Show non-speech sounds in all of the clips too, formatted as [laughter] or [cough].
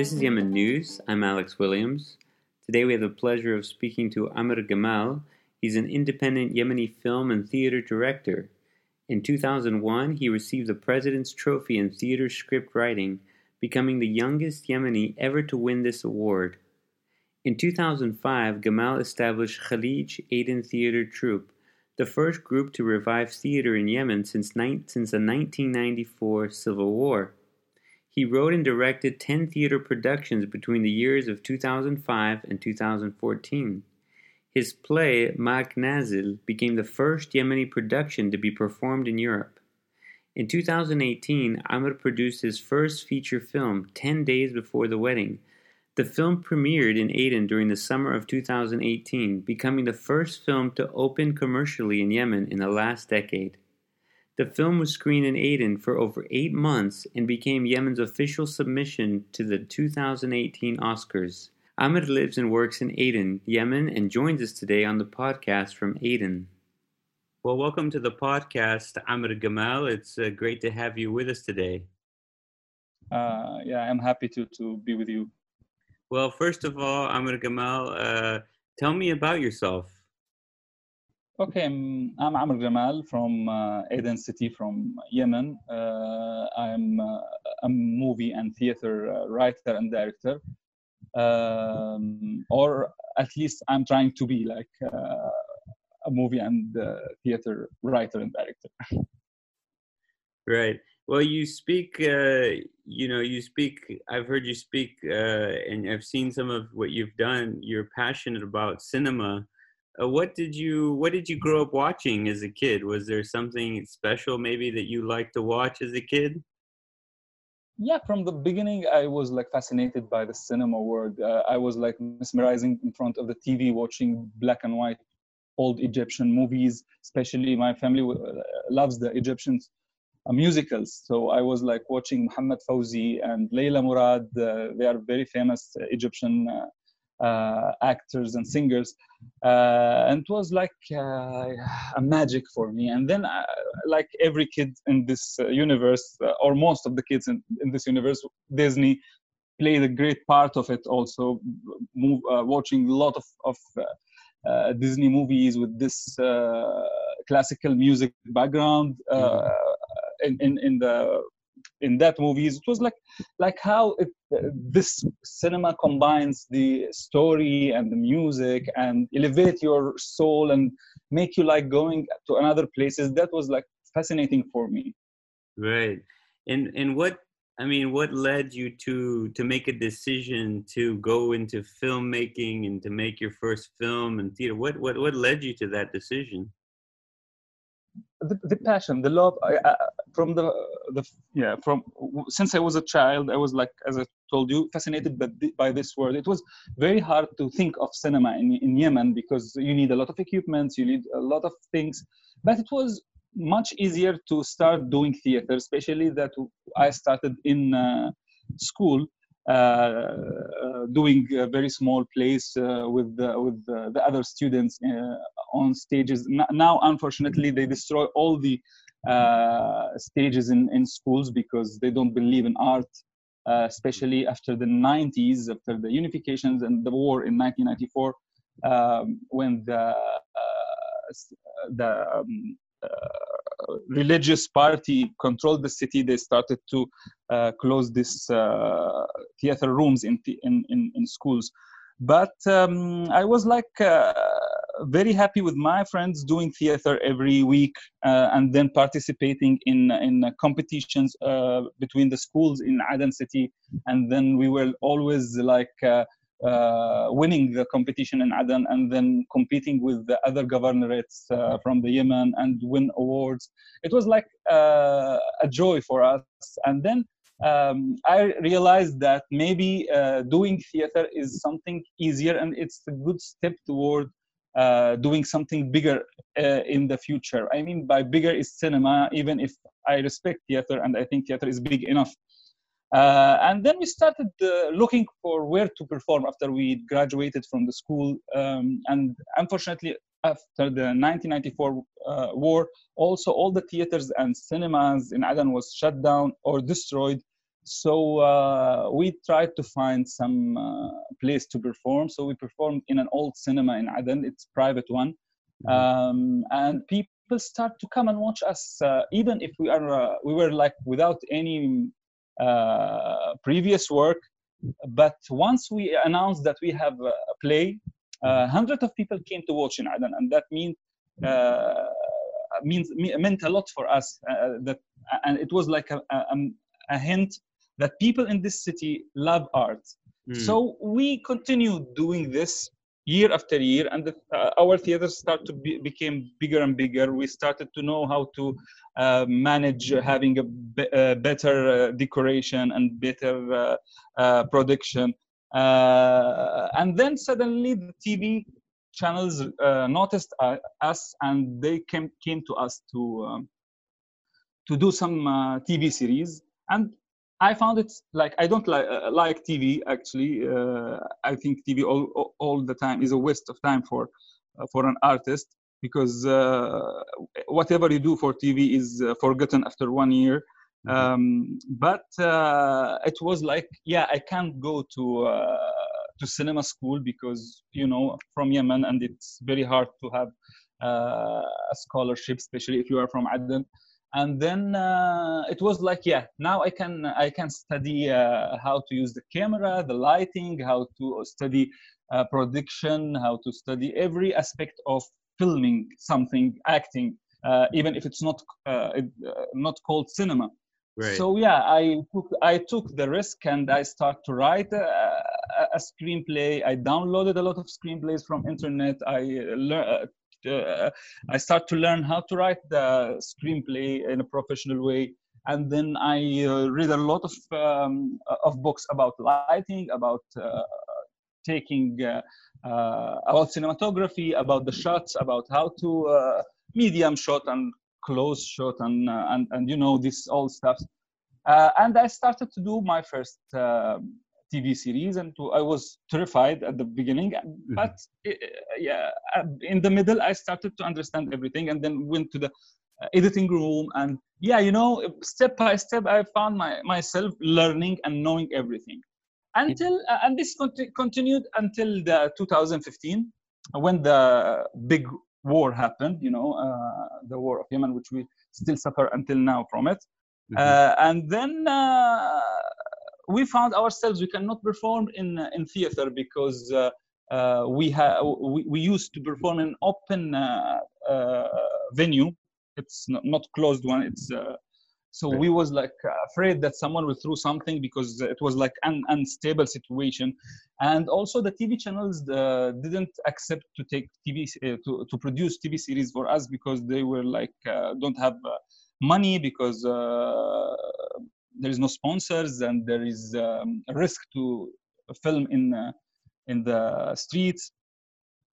This is Yemen News. I'm Alex Williams. Today we have the pleasure of speaking to Amr Gamal. He's an independent Yemeni film and theater director. In 2001, he received the President's Trophy in Theater Script Writing, becoming the youngest Yemeni ever to win this award. In 2005, Gamal established Khalij Aden Theater Troupe, the first group to revive theater in Yemen since, ni- since the 1994 Civil War. He wrote and directed 10 theater productions between the years of 2005 and 2014. His play, Mak Nazil, became the first Yemeni production to be performed in Europe. In 2018, Amr produced his first feature film, 10 Days Before the Wedding. The film premiered in Aden during the summer of 2018, becoming the first film to open commercially in Yemen in the last decade. The film was screened in Aden for over eight months and became Yemen's official submission to the 2018 Oscars. Ahmed lives and works in Aden, Yemen, and joins us today on the podcast from Aden. Well, welcome to the podcast, Ahmed Gamal. It's uh, great to have you with us today. Uh, yeah, I'm happy to, to be with you. Well, first of all, Ahmed Gamal, uh, tell me about yourself. Okay, I'm, I'm Amr Gamal from uh, Aden City, from Yemen. Uh, I'm uh, a movie and theater uh, writer and director, um, or at least I'm trying to be like uh, a movie and uh, theater writer and director. [laughs] Right. Well, you speak. you know, you speak. I've heard you speak, and I've seen some of what you've done. You're passionate about cinema uh, what did you what did you grow up watching as a kid? Was there something special maybe that you liked to watch as a kid? Yeah from the beginning i was like fascinated by the cinema world. Uh, i was like mesmerizing in front of the tv watching black and white old egyptian movies especially my family uh, loves the egyptians uh, musicals. So i was like watching muhammad fawzi and leila murad uh, they are very famous egyptian actors and singers uh, and it was like uh, a magic for me. And then like every kid in this universe or most of the kids in, in this universe disney played a great part of it also move, watching a lot of, of uh, Disney movies with this uh, classical music background uh, in, in, in the in that movies it was like like how it, this cinema combines the story and the music and elevate your soul and make you like going to another places. That was like fascinating for me. Right. And and what i mean what led you to to make a decision to go into filmmaking and to make your first film and theater? What what what led you to that decision? The, the passion the love I, I, from the the yeah from since i was a child i was like as i told you fascinated by, by this world it was very hard to think of cinema in, in yemen because you need a lot of equipment you need a lot of things but it was much easier to start doing theater especially that i started in uh, school uh, uh, doing a very small place uh, with with the other students on stages. Now, unfortunately, they destroy all the stages in, in schools because they don't believe in art uh, especially after the 90s, after the unifications and the war in 1994, um, when the uh, the um, uh, religious party controlled the city, they started to uh, close these uh, theater rooms in, in, in, in schools. But um, I was like very happy with my friends doing theater every week uh, and then participating in in competitions uh, between the schools in Aden city and then we were always like uh, winning the competition in Aden and then competing with the other governorates from the Yemen and win awards. It was like a joy for us. And then um, I realized that maybe uh, doing theater is something easier and it's a good step toward uh, doing something bigger uh, in the future. I mean, by bigger is cinema, even if I respect theater and I think theater is big enough uh, and then we started uh, looking for where to perform after we graduated from the school. Um, and unfortunately, after the 1994 uh, war, also all the theaters and cinemas in Aden was shut down or destroyed. So uh, we tried to find some uh, place to perform. So we performed in an old cinema in Aden. It's private one, mm-hmm. um, and people start to come and watch us, uh, even if we are uh, we were like without any uh, previous work. But once we announced that we have a play, uh, hundreds of people came to watch in Aden, and that means means meant a lot for us. that and it was like a, a, a hint that people in this city love art. Mm. So we continue doing this year after year, and the, uh, our theaters start to be, became bigger and bigger. We started to know how to uh, manage having a be, uh, better uh, decoration and better uh, production. and then suddenly the TV channels noticed us, and they came came to us to um, to do some TV series. And I found it like I don't like uh, like TV actually. Uh, I think TV all all the time is a waste of time for uh, for an artist because uh, whatever you do for TV is uh, forgotten after one year. Mm-hmm. Um, but uh, it was like, yeah, I can't go to to cinema school because you know from Yemen and it's very hard to have a scholarship, especially if you are from Aden and then uh, it was like yeah now i can i can study uh, how to use the camera the lighting how to study uh, production how to study every aspect of filming something acting uh, even if it's not uh, uh, not called cinema. Right. so yeah i took i took the risk and i start to write a, a screenplay. I downloaded a lot of screenplays from internet. I learned uh, I start to learn how to write the screenplay in a professional way. And then I uh, read a lot of um, of books about lighting, about uh, taking uh, about cinematography, about the shots, about how to medium shot and close shot and and and you know this all stuff. and I started to do my first TV series, and to, I was terrified at the beginning. Mm-hmm. But uh, yeah, uh, in the middle, I started to understand everything, and then went to the uh, editing room, and yeah, you know, step by step, I found my, myself learning and knowing everything. Until uh, and this cont- continued until the 2015, when the big war happened. You know, uh, the war of Yemen, which we still suffer until now from it. Mm-hmm. Uh, and then we found ourselves we cannot perform in in theater because uh, uh, we have we, we used to perform in open uh, uh, venue. It's not, not closed one. It's uh, so we was like afraid that someone will throw something because it was like an unstable situation, and also the TV channels didn't accept to take TV to to produce TV series for us because they were like don't have money because there is no sponsors and there is um, a risk to film in uh, in the streets.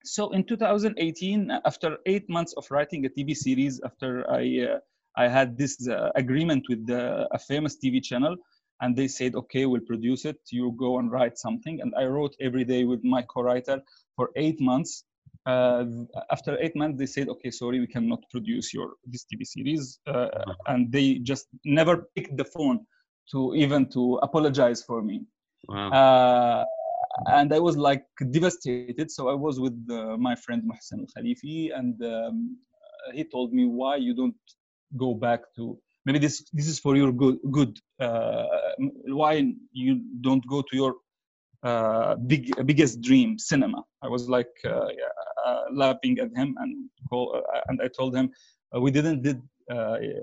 So in 2018 after eight months of writing a tv series after i uh, i had this uh, agreement with the, a famous tv channel and they said okay we'll produce it. You go and write something. And i wrote every day with my co-writer for eight months. Uh, after eight months they said okay sorry we cannot produce your this tv series. Uh, uh-huh. and they just never picked the phone to even to apologize for me. Wow. Uh, and i was like devastated. So i was with uh, my friend Mohsen Al Khalifi and um, he told me why you don't go back to maybe this this is for your good good uh, why you don't go to your uh, big biggest dream cinema? I was like uh, yeah, uh, laughing at him and call, uh, and i told him uh, we didn't did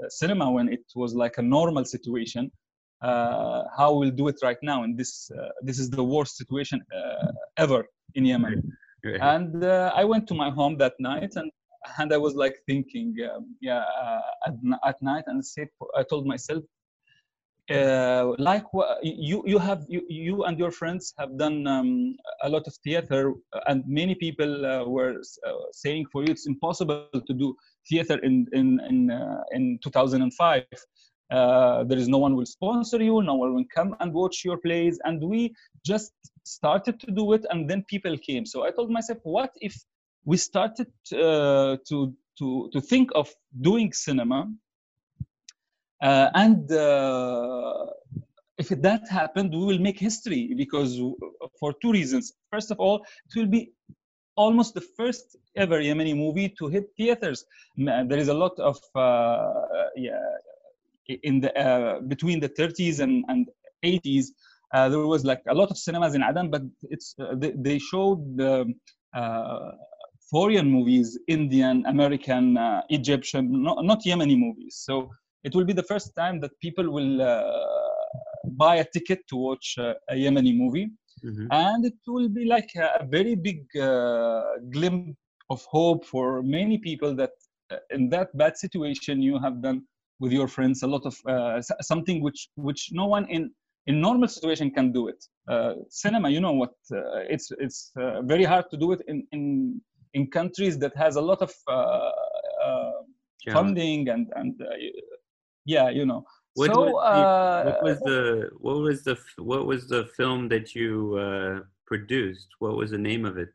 cinema when it was like a normal situation how we'll do it right now and this this is the worst situation ever in yemen. And i went to my home that night and and I was like thinking, um, yeah, uh, at, at, night, and said, I told myself, uh, like you you have you, you and your friends have done um, a lot of theater and many people uh, were uh, saying for you it's impossible to do theater in in in, uh, in 2005 uh, there is no one will sponsor you no one will come and watch your plays and we just started to do it and then people came so i told myself what if we started uh, to to to think of doing cinema uh, and uh, if that happened, we will make history because for two reasons. First of all, it will be almost the first ever Yemeni movie to hit theaters. There is a lot of uh, yeah in the uh, between the 30s and, and 80s. Uh, there was like a lot of cinemas in Aden, but it's uh, they, they, showed the uh, foreign movies, Indian, American, uh, Egyptian, not, not Yemeni movies. So it will be the first time that people will buy a ticket to watch a Yemeni movie mm-hmm. and it will be like a, very big uh, glimpse of hope for many people that uh, in that bad situation you have done with your friends a lot of uh, something which which no one in in normal situation can do it uh, cinema you know what uh, it's it's uh, very hard to do it in in in countries that has a lot of funding and and yeah you know what, so, was uh, what was the what was the what was the film that you uh, produced? What was the name of it?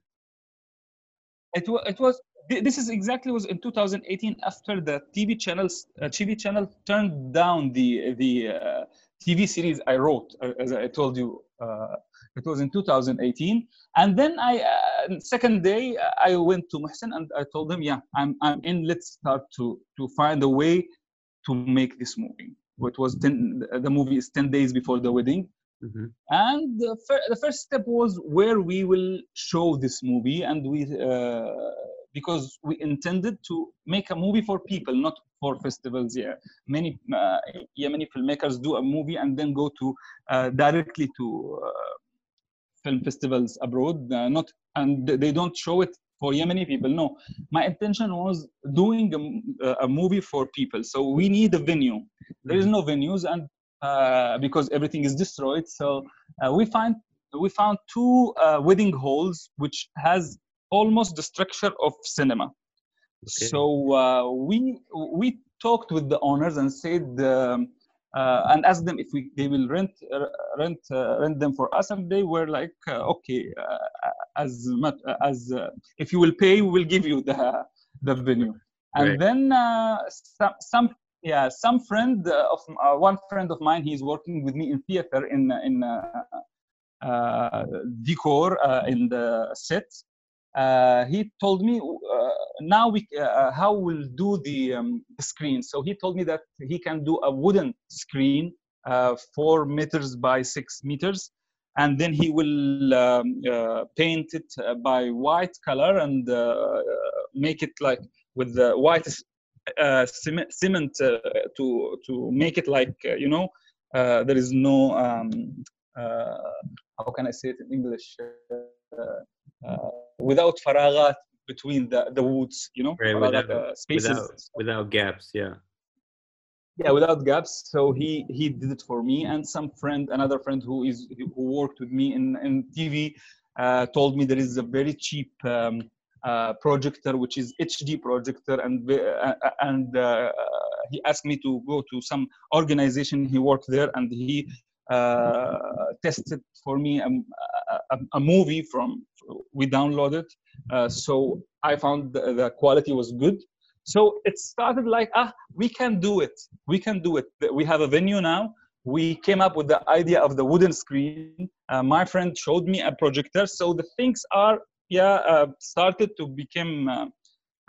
It was it was this is exactly was in 2018 after the TV channels uh, TV channel turned down the the uh, TV series I wrote uh, as I told you uh, it was in 2018 and then I second day I went to Muhsin and I told him yeah I'm I'm in. Let's start to to find a way to make this movie. It was 10 the movie is 10 days before the wedding. Mm-hmm. and the, fir- the, first step was where we will show this movie and we uh, because we intended to make a movie for people not for festivals yeah many uh, yemeni filmmakers do a movie and then go to uh, directly to uh, film festivals abroad uh, not and they don't show it for Yemeni people. No, my intention was doing a, a movie for people. So we need a venue. There is mm-hmm. no venues, and uh, because everything is destroyed, so uh, we find we found two uh, wedding halls which has almost the structure of cinema. Okay. So uh, we we talked with the owners and said. Um, uh, and asked them if we they will rent uh, rent uh, rent them for us and they were like uh, okay uh, as much as uh, if you will pay we will give you the the venue and right. then some, some yeah some friend of one friend of mine he's working with me in theater in in decor in the set uh, he told me uh, now we uh, uh, how we'll do the, um, screen. So he told me that he can do a wooden screen uh, four meters by six meters and then he will um, uh, paint it by white color and make it like with the white cement, to to make it like you know there is no um, how can i say it in english? Uh, without faragat between the, the woods, you know, right, without, uh, spaces. Without, without gaps, yeah. Yeah, without gaps. So he he did it for me, and some friend, another friend who is who worked with me in in TV, uh, told me there is a very cheap um, uh, projector, which is HD projector, and uh, and uh, he asked me to go to some organization. He worked there, and he uh, tested for me a, a, a, movie from we downloaded. Uh, so I found the, the, quality was good. So it started like ah we can do it. We can do it. We have a venue now. We came up with the idea of the wooden screen. Uh, my friend showed me a projector. So the things are yeah uh, started to become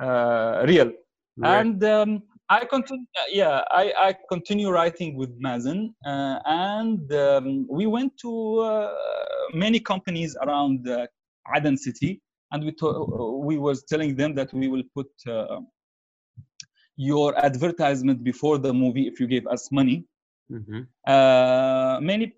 uh, real. Right. And um, I continue, uh, yeah, I, I continue writing with Mazen, uh, and um, we went to uh, many companies around uh, Aden city, and we we was telling them that we will put uh, your advertisement before the movie if you give us money. Mm-hmm. Uh, many,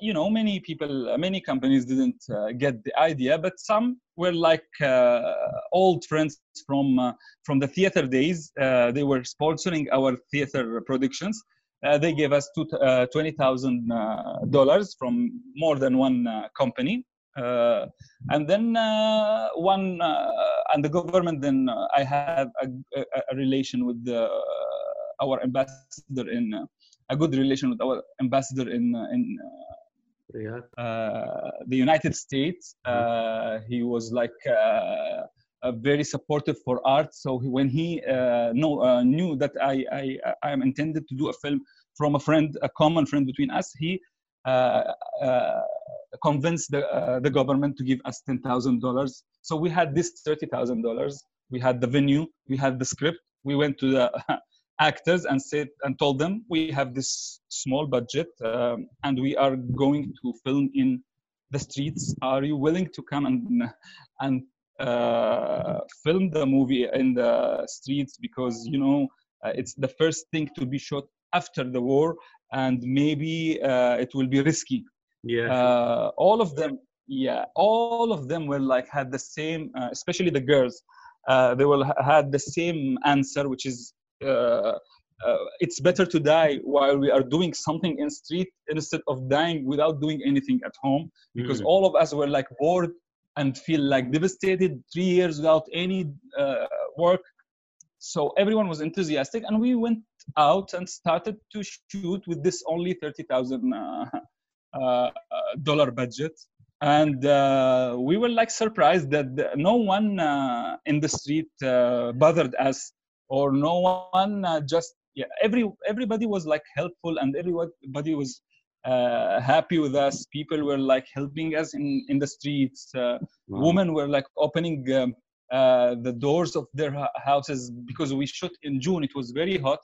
you know, many people, many companies didn't get the idea, but some were like uh, old friends from uh, from the theater days. Uh, they were sponsoring our theater productions. Uh, they gave us two, uh, twenty thousand uh, dollars from more than one company, Uh, and then uh, one uh, and the government. Then I have a, a, a relation with the, our ambassador in a good relation with our ambassador in in yeah. Uh, the United States. Mm-hmm. Uh, he was like uh, very supportive for art. So he, when he know, knew that I, I I am intended to do a film from a friend, a common friend between us, he uh, uh, convinced the, uh, the government to give us $10,000. So we had this $30,000. We had the venue, we had the script. We went to the [laughs] actors and said and told them we have this small budget um, and we are going to film in the streets. Are you willing to come and and uh, film the movie in the streets because you know uh, it's the first thing to be shot after the war and maybe uh, it will be risky Yeah. uh, all of them yeah all of them were like had the same uh, especially the girls uh, they will ha- had the same answer which is uh, uh, it's better to die while we are doing something in street instead of dying without doing anything at home because Mm. all of us were like bored and feel like devastated three years without any uh, work so everyone was enthusiastic and we went out and started to shoot with this only 30000 [laughs] uh, uh, dollar budget. And uh, we were like surprised that no one uh, in the street uh, bothered us or no one uh, just yeah every everybody was like helpful and everybody was uh, happy with us. People were like helping us in in the streets. Uh, Wow. women were like opening um, uh, the doors of their houses because we shot in June. It was very hot,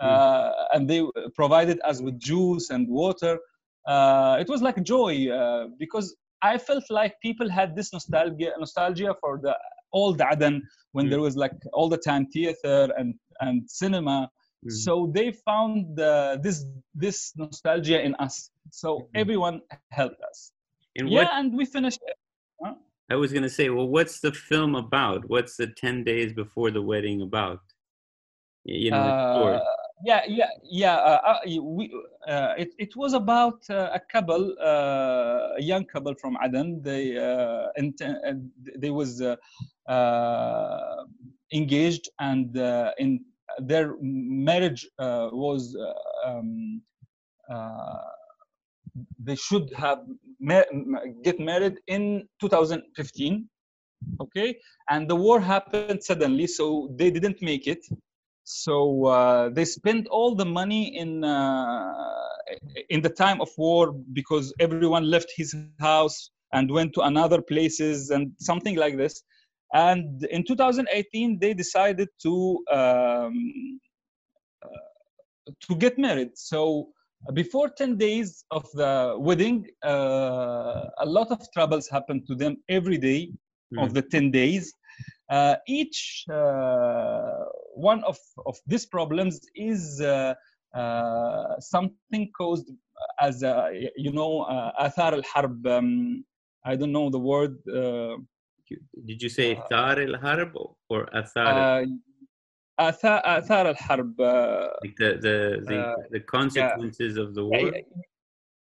uh, and they provided us with juice and water. Uh, it was like joy uh, because I felt like people had this nostalgia, nostalgia for the old Aden when Mm. there was like all the time theater and and cinema. Mhm. So they found this this nostalgia in us. So Mhm. everyone helped us. and yeah, what and we finished. I was gonna say, well, what's the film about? What's the ten days before the wedding about? You know. Uh, yeah, yeah, yeah. Uh, uh, we, uh, it, it was about uh, a couple, uh, a young couple from Aden. They, uh, uh, they was uh, uh, engaged, and uh, in their marriage uh, was uh, um, they should have get married in 2015 okay? And the war happened suddenly so they didn't make it. So uh, they spent all the money in uh, in the time of war because everyone left his house and went to another places and something like this. And in 2018 they decided to um, uh, to get married. So before 10 days of the wedding uh, a lot of troubles happened to them every day of Mm. the 10 days. Uh, each uh, one of, of these problems is uh, uh, something caused as, uh, you know, uh, athar al-harb. Um, I don't know the word. Uh, Did you say uh, Thar el Harb or Athar? Athar, athar al-harb. Uh, like the the the, uh, the consequences of the war? yeah,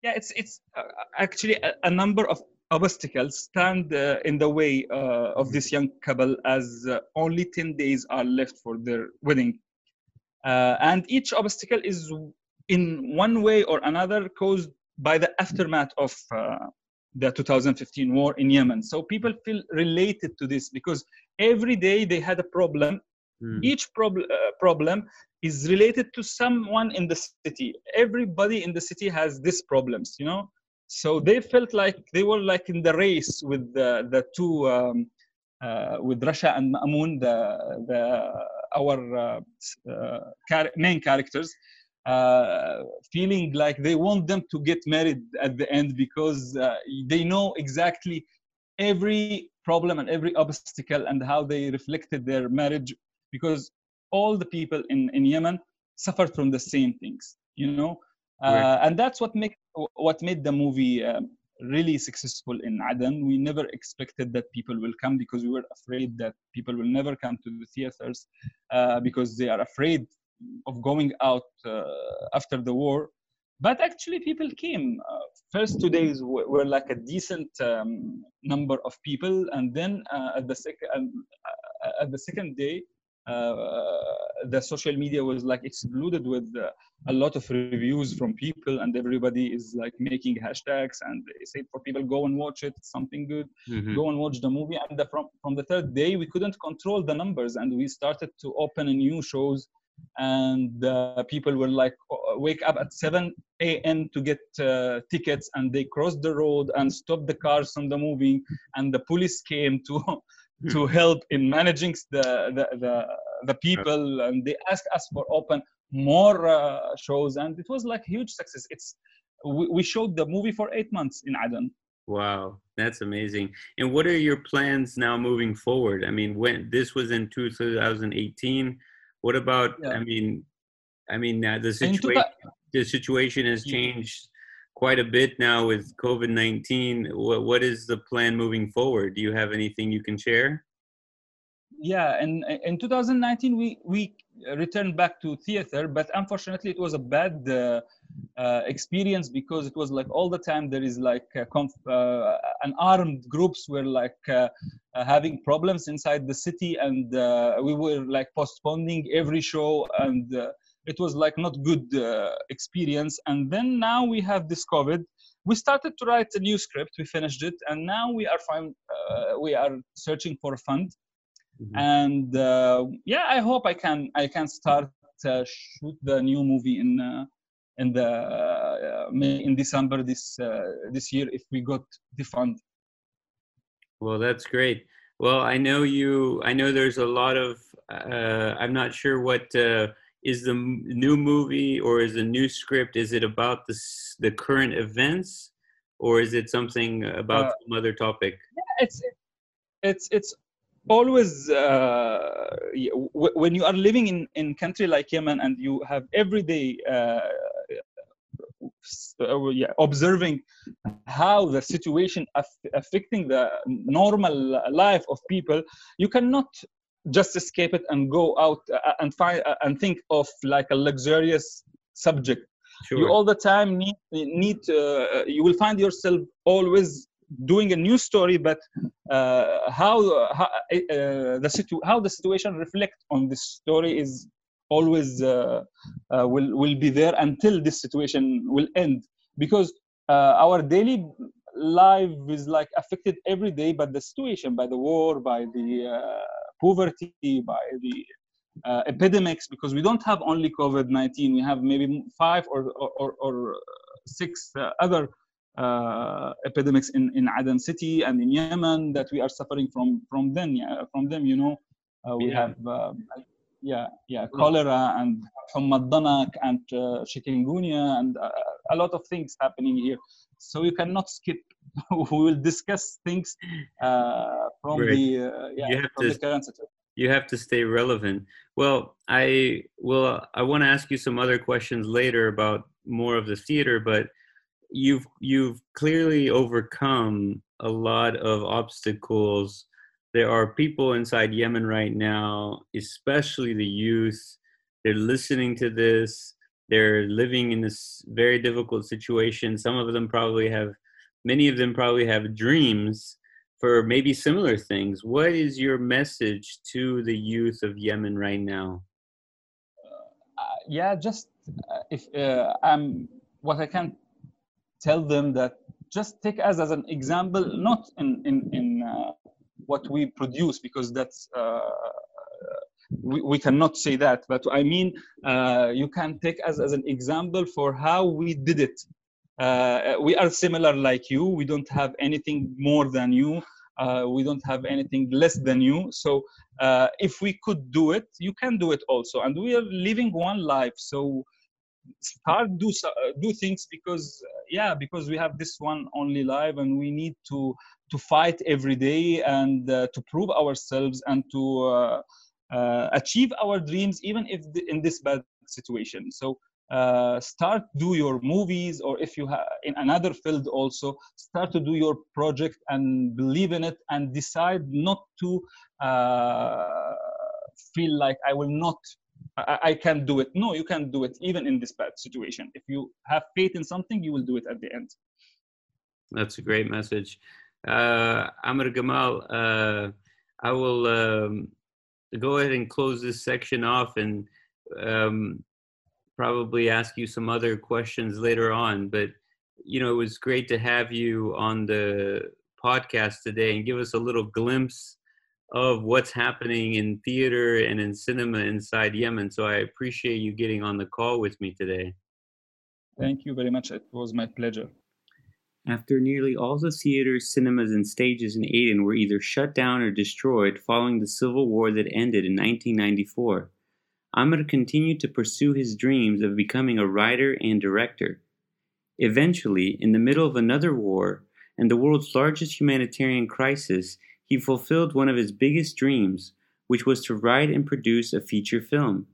yeah, it's it's uh, actually a, a number of obstacles stand uh, in the way uh, of this young couple as uh, only 10 days are left for their wedding uh, and each obstacle is in one way or another caused by the aftermath of uh, the 2015 war in yemen so people feel related to this because every day they had a problem Mm. each prob- uh, problem is related to someone in the city everybody in the city has these problems you know so they felt like they were like in the race with the, the two um, uh, with Rasha and Ma'amun, the, the our uh, uh, main characters uh, feeling like they want them to get married at the end because uh, they know exactly every problem and every obstacle and how they reflected their marriage because all the people in, in Yemen suffered from the same things, you know, uh, Right. and that's what make what made the movie um, really successful in Aden. We never expected that people will come because we were afraid that people will never come to the theaters uh, because they are afraid of going out uh, after the war. But actually, people came. Uh, first two days were, were like a decent um, number of people, and then uh, at the second uh, at the second day, the social media was like exploded with uh, a lot of reviews from people, and everybody is like making hashtags and they say for people go and watch it, something good Mhm. go and watch the movie and the, from from the third day we couldn't control the numbers and we started to open new shows and uh, people were like wake up at 7 a.m to get uh, tickets and they crossed the road and stopped the cars from the moving and the police came to [laughs] to help in managing the the, the, the people and they asked us for open more uh, shows and it was like huge success it's we, we showed the movie for eight months in aden Wow, that's amazing. And what are your plans now moving forward? I mean, when this was in 2018, what about? Yeah. I mean, I mean, uh, the situation the situation has changed quite a bit now with COVID 19. What what is the plan moving forward? Do you have anything you can share? Yeah, and in 2019 we we returned back to theater, but unfortunately it was a bad. Uh, uh, experience because it was like all the time there is like conf- uh, an armed groups were like uh, uh, having problems inside the city and uh, we were like postponing every show and it was like not good experience and then now we have this covid we started to write a new script we finished it and now we are fine we are searching for a fund mm-hmm. and yeah i hope i can i can start shoot the new movie in in the uh, in December this uh, this year if we got the fund. Well, that's great. Well, I know you. I know there's a lot of. Uh, I'm not sure what uh, is the new movie or is the new script. Is it about the the current events, or is it something about uh, some other topic? Yeah, it's it's it's always uh, when you are living in in country like Yemen and you have every day uh, uh, yeah, observing how the situation aff- affecting the normal life of people, you cannot just escape it and go out uh, and find uh, and think of like a luxurious subject. Sure. You all the time need need uh, you will find yourself always doing a new story, but uh, how how uh, the situ- how the situation reflect on this story is always uh, uh, will will be there until this situation will end because uh, our daily life is like affected every day by the situation by the war by the poverty by the uh, epidemics because we don't have only COVID-19. We have maybe five or or, or six uh, other uh, epidemics in, in Aden city and in Yemen that we are suffering from from them. Yeah, from them, you know, we yeah. have yeah, yeah, cholera and Hamad and uh, chikungunya and uh, a lot of things happening here. So you cannot skip. [laughs] we will discuss things uh, from right. the uh, yeah from to, the current situation. You have to stay relevant. Well, I will. I want to ask you some other questions later about more of the theater, but you've you've clearly overcome a lot of obstacles there are people inside Yemen right now, especially the youth. They're listening to this. They're living in this very difficult situation. Some of them probably have, many of them probably have dreams for maybe similar things. What is your message to the youth of Yemen right now? Uh, yeah, just uh, if uh, I'm what I can tell them that just take us as an example, not in in in uh, what we produce because that's uh, we, we cannot say that but i mean uh, you can take us as an example for how we did it uh, we are similar like you. We don't have anything more than you. Uh, we don't have anything less than you. So uh, if we could do it you can do it also. And we are living one life. So start do uh, do things because yeah because we have this one only life and we need to to fight every day and uh, to prove ourselves and to uh, uh, achieve our dreams even if the, in this bad situation. So uh, start do your movies or if you have in another field also start to do your project and believe in it and decide not to uh, feel like i will not I, I can't do it. No you can do it even in this bad situation. If you have faith in something you will do it at the end. That's a great message. Uh, Amr Gamal, uh, I will um, go ahead and close this section off and um, probably ask you some other questions later on. But you know, it was great to have you on the podcast today and give us a little glimpse of what's happening in theater and in cinema inside Yemen. So I appreciate you getting on the call with me today. Thank you very much. It was my pleasure. After nearly all the theaters, cinemas, and stages in Aden were either shut down or destroyed following the civil war that ended in 1994, Amr continued to pursue his dreams of becoming a writer and director. Eventually, in the middle of another war and the world's largest humanitarian crisis, he fulfilled one of his biggest dreams, which was to write and produce a feature film.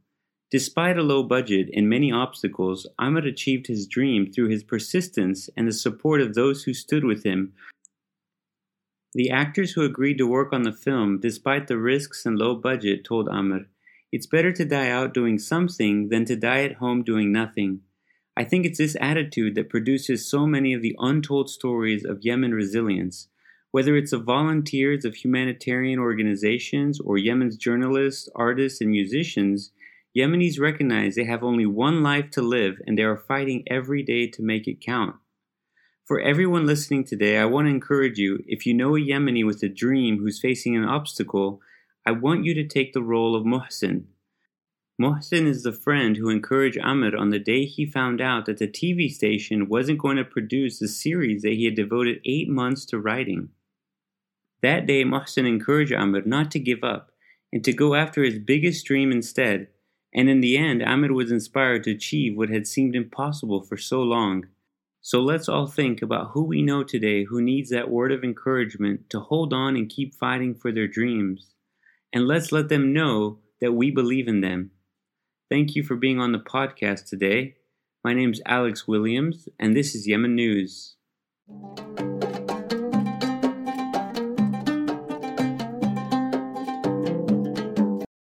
Despite a low budget and many obstacles, Ahmed achieved his dream through his persistence and the support of those who stood with him. The actors who agreed to work on the film, despite the risks and low budget, told Amr, It's better to die out doing something than to die at home doing nothing. I think it's this attitude that produces so many of the untold stories of Yemen resilience, whether it's the volunteers of humanitarian organizations or Yemen's journalists, artists, and musicians, Yemenis recognize they have only one life to live and they are fighting every day to make it count. For everyone listening today, I want to encourage you if you know a Yemeni with a dream who's facing an obstacle, I want you to take the role of Muhsin. Muhsin is the friend who encouraged Amr on the day he found out that the TV station wasn't going to produce the series that he had devoted eight months to writing. That day, Mohsen encouraged Amr not to give up and to go after his biggest dream instead, and in the end, Amr was inspired to achieve what had seemed impossible for so long. So let's all think about who we know today who needs that word of encouragement to hold on and keep fighting for their dreams. And let's let them know that we believe in them. Thank you for being on the podcast today. My name is Alex Williams, and this is Yemen News.